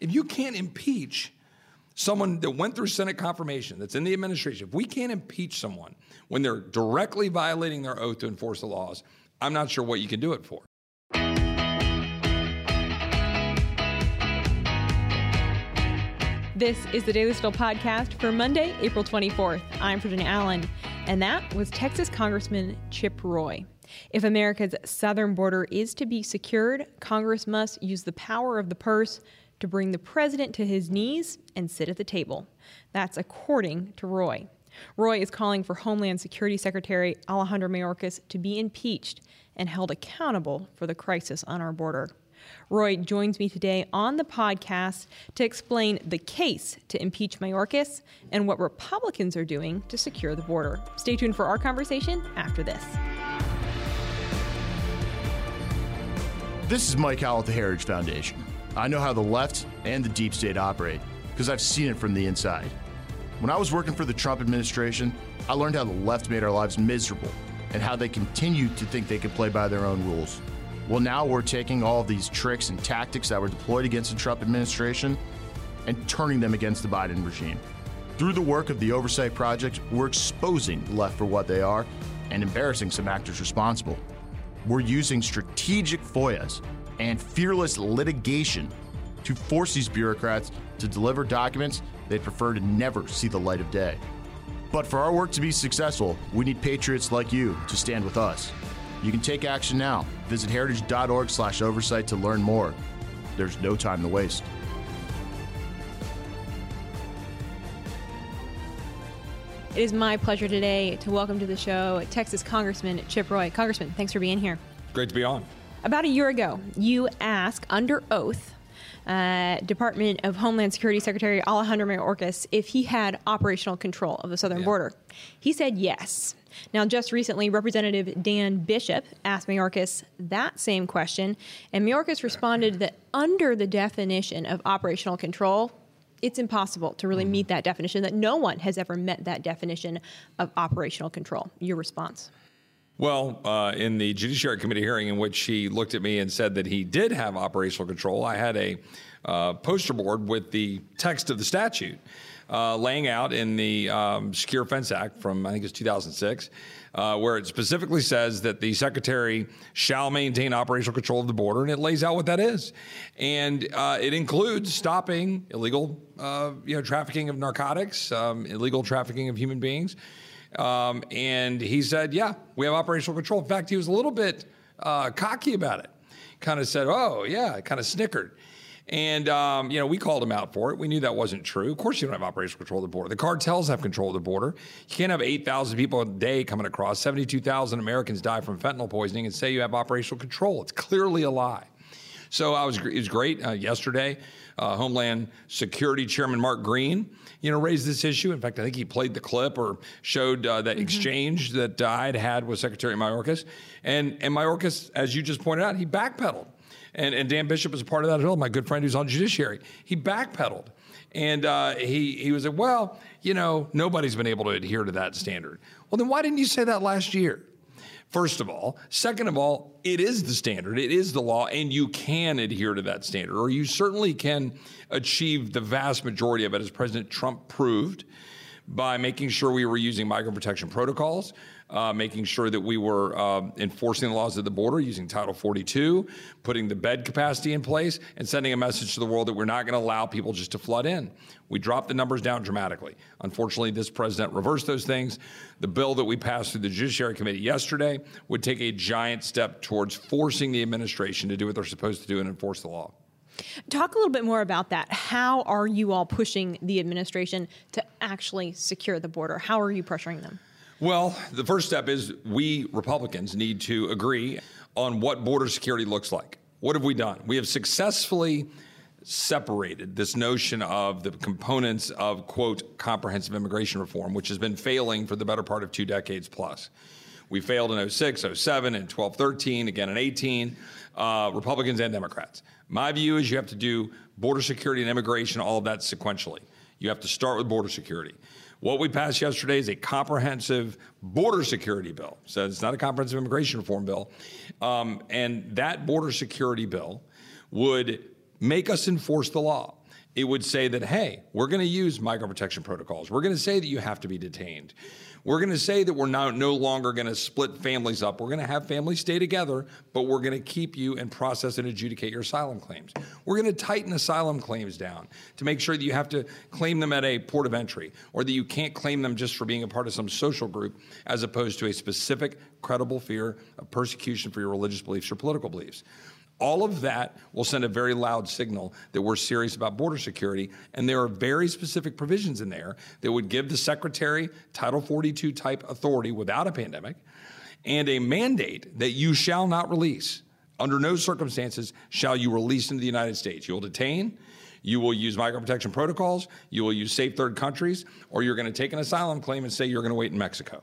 If you can't impeach someone that went through Senate confirmation that's in the administration, if we can't impeach someone when they're directly violating their oath to enforce the laws, I'm not sure what you can do it for. This is the Daily Signal podcast for Monday, April 24th. I'm Virginia Allen, and that was Texas Congressman Chip Roy. If America's southern border is to be secured, Congress must use the power of the purse to bring the president to his knees and sit at the table. That's according to Roy. Roy is calling for Homeland Security Secretary Alejandro Mayorkas to be impeached and held accountable for the crisis on our border. Roy joins me today on the podcast to explain the case to impeach Mayorkas and what Republicans are doing to secure the border. Stay tuned for our conversation after this. This is Mike Howell at the Heritage Foundation. I know how the left and the deep state operate because I've seen it from the inside. When I was working for the Trump administration, I learned how the left made our lives miserable and how they continue to think they can play by their own rules. Well, now we're taking all of these tricks and tactics that were deployed against the Trump administration and turning them against the Biden regime. Through the work of the Oversight Project, we're exposing the left for what they are and embarrassing some actors responsible. We're using strategic FOIAs and fearless litigation to force these bureaucrats to deliver documents they'd prefer to never see the light of day. But for our work to be successful, we need patriots like you to stand with us. You can take action now. Visit heritage.org/oversight to learn more. There's no time to waste. It is my pleasure today to welcome to the show Texas Congressman Chip Roy. Congressman, thanks for being here. Great to be on. About a year ago, you asked under oath uh, Department of Homeland Security Secretary Alejandro Mayorkas if he had operational control of the southern Yeah. border. He said yes. Now, just recently, Representative Dan Bishop asked Mayorkas that same question, and Mayorkas responded that under the definition of operational control, it's impossible to really meet that definition, that no one has ever met that definition of operational control. Your response? Well, uh, in the Judiciary Committee hearing, in which he looked at me and said that he did have operational control, I had a uh, poster board with the text of the statute uh, laying out in the um, Secure Fence Act from, I think it's 2006, uh, where it specifically says that the Secretary shall maintain operational control of the border, and it lays out what that is. And uh, it includes stopping illegal uh, you know, trafficking of narcotics, um, illegal trafficking of human beings. Um, and he said, Yeah, we have operational control. In fact, he was a little bit uh, cocky about it. Kind of said, Oh, yeah, kind of snickered. And, um, you know, we called him out for it. We knew that wasn't true. Of course, you don't have operational control of the border. The cartels have control of the border. You can't have 8,000 people a day coming across, 72,000 Americans die from fentanyl poisoning, and say you have operational control. It's clearly a lie. So I was, it was great uh, yesterday. Uh, Homeland Security Chairman Mark Green, you know, raised this issue. In fact, I think he played the clip or showed uh, that exchange that uh, I'd had with Secretary Mayorkas, and and Mayorkas, as you just pointed out, he backpedaled, and and Dan Bishop was a part of that as well. My good friend who's on Judiciary, he backpedaled. And uh, he he was like, well, you know, nobody's been able to adhere to that standard. Well, then why didn't you say that last year? First of all. Second of all, it is the standard, it is the law, and you can adhere to that standard, or you certainly can achieve the vast majority of it, as President Trump proved, by making sure we were using migrant protection protocols, uh, making sure that we were um, enforcing the laws at the border using Title 42, putting the bed capacity in place, and sending a message to the world that we're not going to allow people just to flood in. We dropped the numbers down dramatically. Unfortunately, this president reversed those things. The bill that we passed through the Judiciary Committee yesterday would take a giant step towards forcing the administration to do what they're supposed to do and enforce the law. Talk a little bit more about that. How are you all pushing the administration to actually secure the border? How are you pressuring them? Well, the first step is we Republicans need to agree on what border security looks like. What have we done? We have successfully separated this notion of the components of, quote, comprehensive immigration reform, which has been failing for the better part of two decades plus. We failed in 06, 07, and 12, 13, again in 18, uh, Republicans and Democrats. My view is you have to do border security and immigration, all of that sequentially. You have to start with border security. What we passed yesterday is a comprehensive border security bill. So it's not a comprehensive immigration reform bill. Um, and that border security bill would make us enforce the law. it would say that, hey, we're going to use migrant protection protocols. We're going to say that you have to be detained. We're going to say that we're now no longer going to split families up. We're going to have families stay together, but we're going to keep you and process and adjudicate your asylum claims. We're going to tighten asylum claims down to make sure that you have to claim them at a port of entry or that you can't claim them just for being a part of some social group as opposed to a specific credible fear of persecution for your religious beliefs or political beliefs. All of that will send a very loud signal that we're serious about border security. And there are very specific provisions in there that would give the Secretary Title 42 type authority without a pandemic and a mandate that you shall not release. Under no circumstances shall you release into the United States. You will detain, you will use migrant protection protocols, you will use safe third countries, or you're going to take an asylum claim and say you're going to wait in Mexico.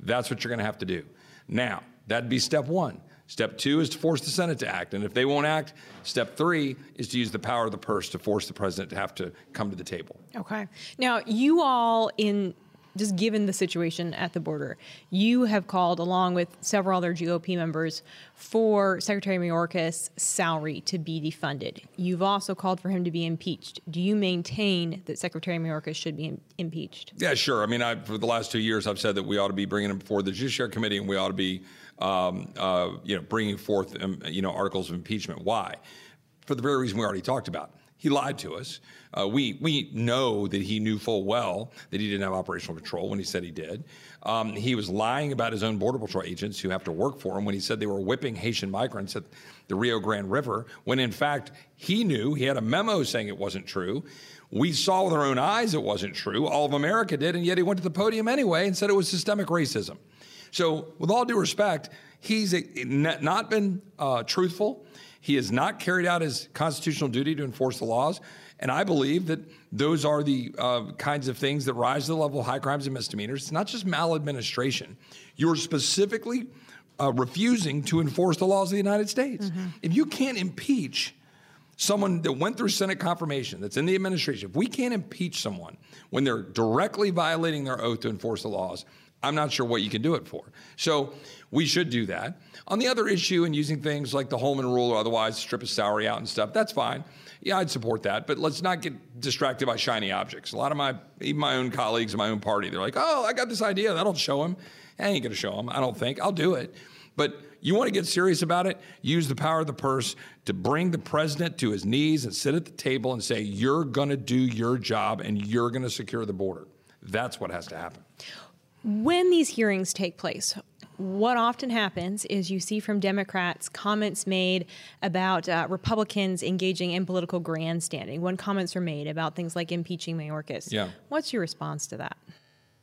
That's what you're going to have to do. Now, that'd be step one. Step two is to force the Senate to act. And if they won't act, step three is to use the power of the purse to force the president to have to come to the table. Okay. Now, you all, in just given the situation at the border, you have called, along with several other GOP members, for Secretary Mayorkas' salary to be defunded. You've also called for him to be impeached. Do you maintain that Secretary Mayorkas should be impeached? Yeah, sure. I mean, I, for the last two years, I've said that we ought to be bringing him before the Judiciary Committee and we ought to be um, uh, you know, bringing forth, um, you know, articles of impeachment. Why? For the very reason we already talked about. He lied to us. Uh, we we know that he knew full well that he didn't have operational control when he said he did. Um, he was lying about his own border patrol agents who have to work for him when he said they were whipping Haitian migrants at the Rio Grande River. When in fact he knew he had a memo saying it wasn't true. We saw with our own eyes it wasn't true. All of America did, and yet he went to the podium anyway and said it was systemic racism. So, with all due respect, he's not been uh, truthful. He has not carried out his constitutional duty to enforce the laws. And I believe that those are the uh, kinds of things that rise to the level of high crimes and misdemeanors. It's not just maladministration. You're specifically uh, refusing to enforce the laws of the United States. Mm-hmm. If you can't impeach someone that went through Senate confirmation that's in the administration, if we can't impeach someone when they're directly violating their oath to enforce the laws, I'm not sure what you can do it for. So we should do that. On the other issue and using things like the Holman rule or otherwise strip a salary out and stuff, that's fine. Yeah, I'd support that, but let's not get distracted by shiny objects. A lot of my, even my own colleagues in my own party, they're like, oh, I got this idea. That'll show him. I ain't going to show him. I don't think. I'll do it. But you want to get serious about it? Use the power of the purse to bring the president to his knees and sit at the table and say, you're going to do your job and you're going to secure the border. That's what has to happen. When these hearings take place, what often happens is you see from Democrats comments made about uh, Republicans engaging in political grandstanding. When comments are made about things like impeaching Mayorkas, yeah. what's your response to that?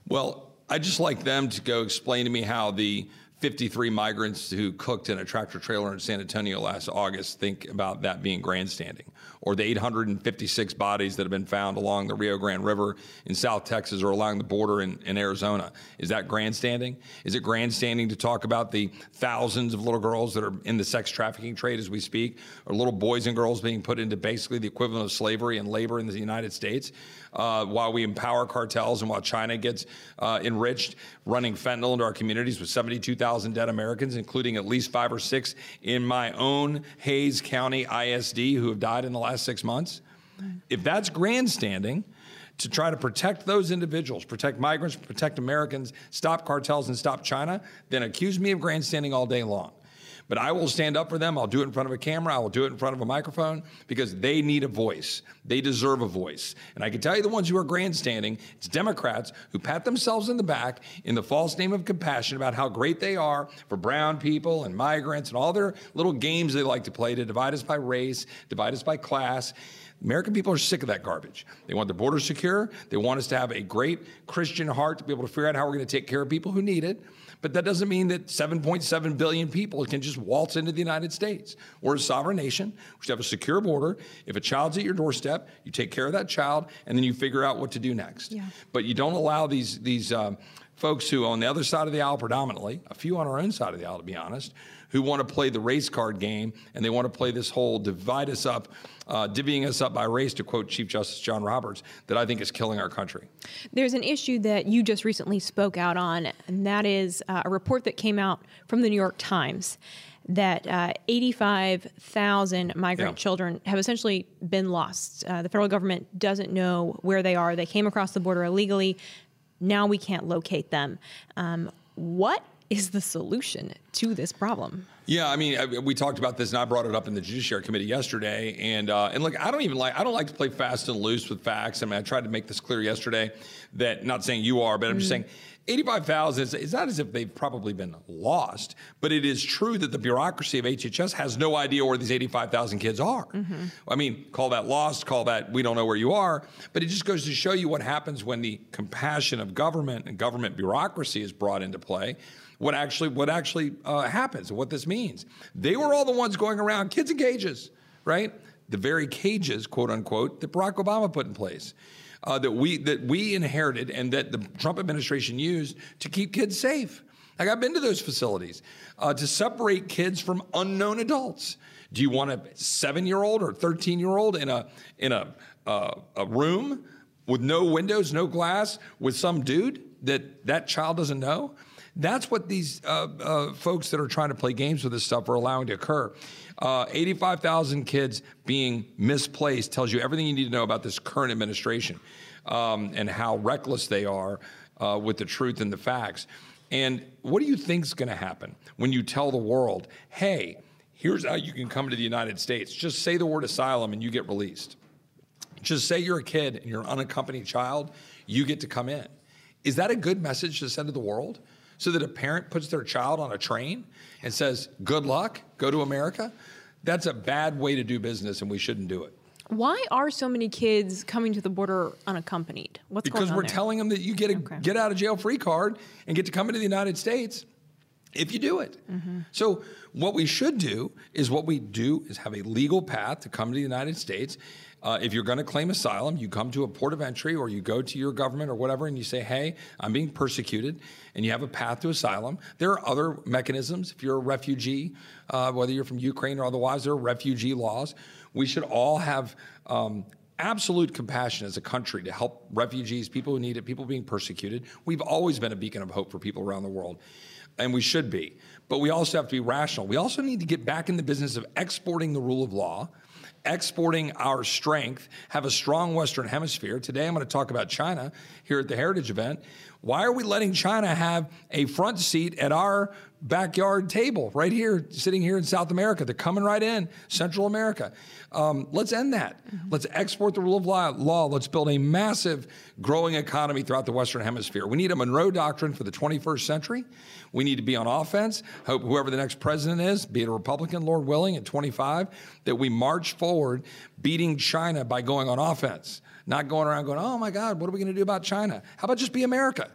Well, I just like them to go explain to me how the 53 migrants who cooked in a tractor trailer in San Antonio last August think about that being grandstanding, or the 856 bodies that have been found along the Rio Grande River in South Texas or along the border in, in Arizona. Is that grandstanding? Is it grandstanding to talk about the thousands of little girls that are in the sex trafficking trade as we speak, or little boys and girls being put into basically the equivalent of slavery and labor in the United States? Uh, while we empower cartels and while China gets uh, enriched, running fentanyl into our communities with 72,000 dead Americans, including at least five or six in my own Hays County ISD who have died in the last six months. If that's grandstanding, to try to protect those individuals, protect migrants, protect Americans, stop cartels, and stop China, then accuse me of grandstanding all day long. But I will stand up for them. I'll do it in front of a camera. I will do it in front of a microphone because they need a voice. They deserve a voice. And I can tell you the ones who are grandstanding, it's Democrats who pat themselves in the back in the false name of compassion about how great they are for brown people and migrants and all their little games they like to play to divide us by race, divide us by class. American people are sick of that garbage. They want the border secure. They want us to have a great Christian heart to be able to figure out how we're going to take care of people who need it. But that doesn't mean that 7.7 billion people can just waltz into the United States. We're a sovereign nation. We should have a secure border. If a child's at your doorstep, you take care of that child, and then you figure out what to do next. Yeah. But you don't allow these these um, folks who on the other side of the aisle, predominantly, a few on our own side of the aisle, to be honest, who want to play the race card game and they want to play this whole divide us up, uh, divvying us up by race, to quote Chief Justice John Roberts, that I think is killing our country. There's an issue that you just recently spoke out on, and that is uh, a report that came out from the New York Times that uh, 85,000 migrant Yeah. children have essentially been lost. Uh, the federal government doesn't know where they are. They came across the border illegally. Now we can't locate them. Um, what is the solution to this problem? Yeah, I mean, I- we talked about this, and I brought it up in the Judiciary Committee yesterday. And uh, and look, I don't even like I don't like to play fast and loose with facts. I mean, I tried to make this clear yesterday that not saying you are, but I'm just saying. 85,000 is it's not as if they've probably been lost, but it is true that the bureaucracy of HHS has no idea where these 85,000 kids are. I mean, call that lost, call that we don't know where you are, but it just goes to show you what happens when the compassion of government and government bureaucracy is brought into play what actually what actually uh, happens and what this means. They were all the ones going around kids in cages, right? The very cages, quote unquote, that Barack Obama put in place. Uh, that we that we inherited and that the Trump administration used to keep kids safe. Like I've been to those facilities uh, to separate kids from unknown adults. Do you want a seven-year-old or thirteen-year-old in a in a uh, a room with no windows, no glass, with some dude that that child doesn't know? That's what these uh, uh, folks that are trying to play games with this stuff are allowing to occur. Uh, 85,000 kids being misplaced tells you everything you need to know about this current administration um, and how reckless they are uh, with the truth and the facts. And what do you think is going to happen when you tell the world, hey, here's how you can come to the United States? Just say the word asylum and you get released. Just say you're a kid and you're an unaccompanied child, you get to come in. Is that a good message to send to the world? So that a parent puts their child on a train and says, good luck, go to America? That's a bad way to do business and we shouldn't do it. Why are so many kids coming to the border unaccompanied? What's Because going on we're there? telling them that you get a Okay. get out of jail free card and get to come into the United States if you do it. Mm-hmm. So what we should do is what we do is have a legal path to come to the United States. Uh, if you're going to claim asylum, you come to a port of entry or you go to your government or whatever and you say, hey, I'm being persecuted, and you have a path to asylum. There are other mechanisms. If you're a refugee, uh, whether you're from Ukraine or otherwise, there are refugee laws. We should all have um, absolute compassion as a country to help refugees, people who need it, people being persecuted. We've always been a beacon of hope for people around the world, and we should be. But we also have to be rational. We also need to get back in the business of exporting the rule of law, exporting our strength, have a strong Western Hemisphere. Today I'm going to talk about China here at the Heritage event. Why are we letting China have a front seat at our backyard table right here, sitting here in South America? They're coming right in, Central America. Um, let's end that. Let's export the rule of law, law. Let's build a massive, growing economy throughout the Western Hemisphere. We need a Monroe Doctrine for the 21st century. We need to be on offense. Hope whoever the next president is, be it a Republican, Lord willing, at 25, that we march forward beating China by going on offense, not going around going, oh my God, what are we going to do about China? How about just be America?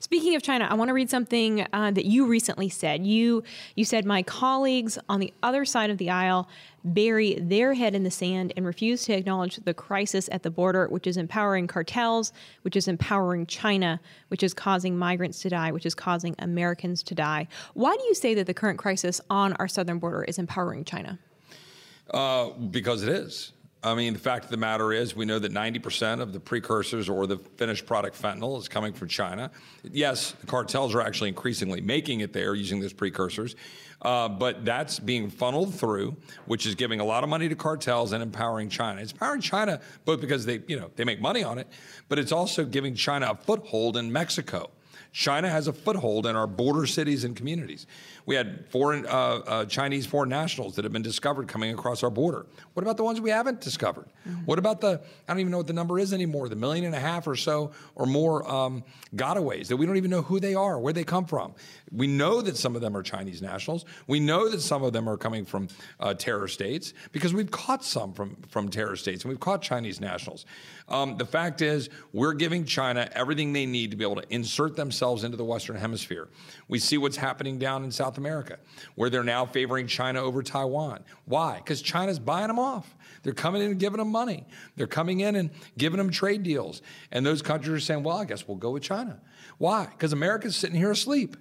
Speaking of China, I want to read something uh, that you recently said. You you said my colleagues on the other side of the aisle bury their head in the sand and refuse to acknowledge the crisis at the border, which is empowering cartels, which is empowering China, which is causing migrants to die, which is causing Americans to die. Why do you say that the current crisis on our southern border is empowering China? Uh, because it is. I mean, the fact of the matter is, we know that 90% of the precursors or the finished product fentanyl is coming from China. Yes, the cartels are actually increasingly making it there using those precursors, uh, but that's being funneled through, which is giving a lot of money to cartels and empowering China. It's empowering China both because they, you know, they make money on it, but it's also giving China a foothold in Mexico. China has a foothold in our border cities and communities. We had foreign uh, uh, Chinese foreign nationals that have been discovered coming across our border. What about the ones we haven't discovered? What about the I don't even know what the number is anymore. The million and a half or so or more um, gotaways that we don't even know who they are, where they come from. We know that some of them are Chinese nationals. We know that some of them are coming from uh, terror states because we've caught some from from terror states and we've caught Chinese nationals. Um, the fact is, we're giving China everything they need to be able to insert themselves into the Western Hemisphere. We see what's happening down in South America, where they're now favoring China over Taiwan. Why? Because China's buying them off. They're coming in and giving them money. They're coming in and giving them trade deals. And those countries are saying, well, I guess we'll go with China. Why? Because America's sitting here asleep.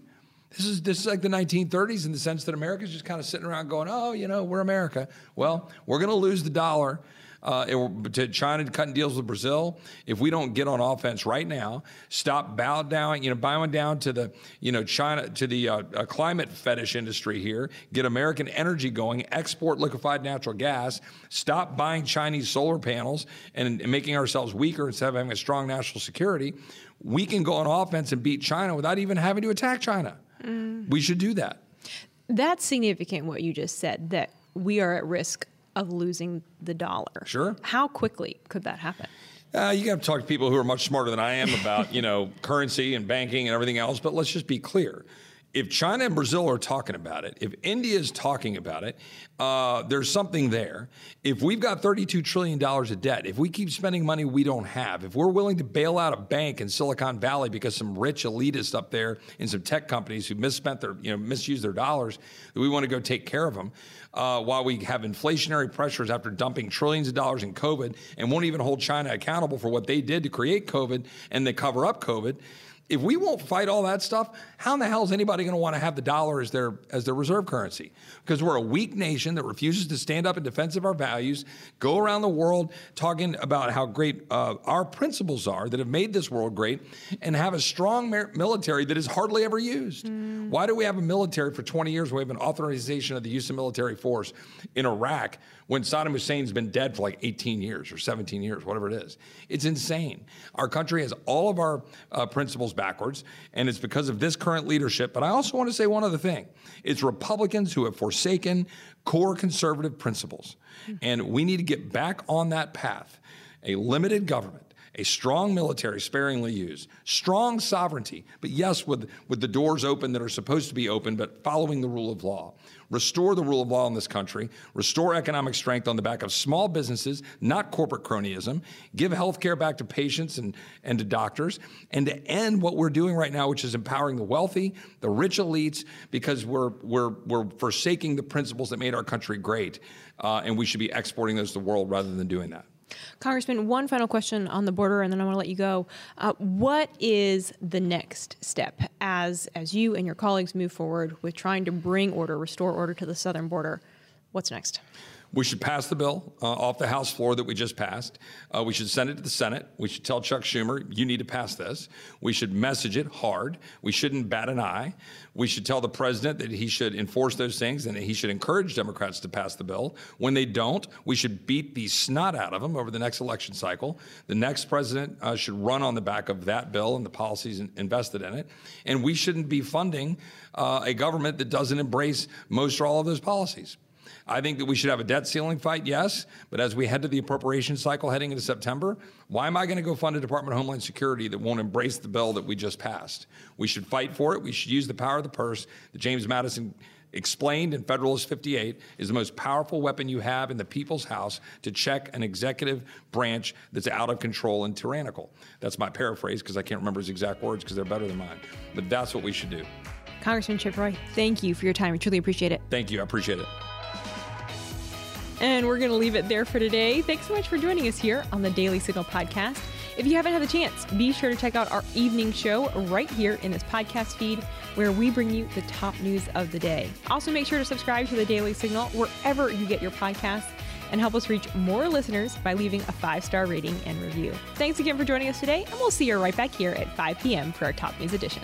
This is this is like the 1930s in the sense that America's just kind of sitting around going, oh, you know, we're America. Well, we're going to lose the dollar uh, to China cutting deals with Brazil, if we don't get on offense right now, stop bow down, you know, bowing down to the, you know, China to the uh, uh, climate fetish industry here, get American energy going, export liquefied natural gas, stop buying Chinese solar panels and, and making ourselves weaker instead of having a strong national security, we can go on offense and beat China without even having to attack China. Mm. We should do that. That's significant what you just said that we are at risk of losing the dollar. Sure. How quickly could that happen? Uh, you got to talk to people who are much smarter than I am about, you know, currency and banking and everything else. But let's just be clear: if China and Brazil are talking about it, if India is talking about it, uh, there's something there. If we've got $32 trillion of debt, if we keep spending money we don't have, if we're willing to bail out a bank in Silicon Valley because some rich elitist up there in some tech companies who misspent their, you know, misused their dollars, we want to go take care of them, uh, while we have inflationary pressures after dumping trillions of dollars in COVID and won't even hold China accountable for what they did to create COVID and they cover up COVID if we won't fight all that stuff, how in the hell is anybody going to want to have the dollar as their as their reserve currency? Because we're a weak nation that refuses to stand up in defense of our values, go around the world talking about how great uh, our principles are that have made this world great, and have a strong military that is hardly ever used. Mm. Why do we have a military for 20 years? We have an authorization of the use of military force in Iraq when Saddam Hussein's been dead for like 18 years or 17 years, whatever it is. It's insane. Our country has all of our uh, principles backwards, and it's because of this current leadership. But I also want to say one other thing it's Republicans who have forsaken core conservative principles. And we need to get back on that path. A limited government a strong military sparingly used, strong sovereignty, but yes, with, with the doors open that are supposed to be open, but following the rule of law restore the rule of law in this country, restore economic strength on the back of small businesses, not corporate cronyism, give health care back to patients and, and to doctors, and to end what we're doing right now, which is empowering the wealthy, the rich elites, because we're, we're, we're forsaking the principles that made our country great. Uh, and we should be exporting those to the world rather than doing that. Congressman, one final question on the border, and then I want to let you go. Uh, what is the next step as as you and your colleagues move forward with trying to bring order, restore order to the southern border? What's next? We should pass the bill uh, off the House floor that we just passed. Uh, we should send it to the Senate. We should tell Chuck Schumer, you need to pass this. We should message it hard. We shouldn't bat an eye. We should tell the president that he should enforce those things and that he should encourage Democrats to pass the bill. When they don't, we should beat the snot out of them over the next election cycle. The next president uh, should run on the back of that bill and the policies in- invested in it. And we shouldn't be funding uh, a government that doesn't embrace most or all of those policies. I think that we should have a debt ceiling fight, yes, but as we head to the appropriation cycle heading into September, why am I going to go fund a Department of Homeland Security that won't embrace the bill that we just passed? We should fight for it. We should use the power of the purse that James Madison explained in Federalist 58 is the most powerful weapon you have in the people's house to check an executive branch that's out of control and tyrannical. That's my paraphrase because I can't remember his exact words because they're better than mine. But that's what we should do. Congressman Chip Roy, thank you for your time. We truly appreciate it. Thank you. I appreciate it. And we're going to leave it there for today. Thanks so much for joining us here on the Daily Signal podcast. If you haven't had the chance, be sure to check out our evening show right here in this podcast feed where we bring you the top news of the day. Also, make sure to subscribe to the Daily Signal wherever you get your podcasts and help us reach more listeners by leaving a five star rating and review. Thanks again for joining us today, and we'll see you right back here at 5 p.m. for our top news edition.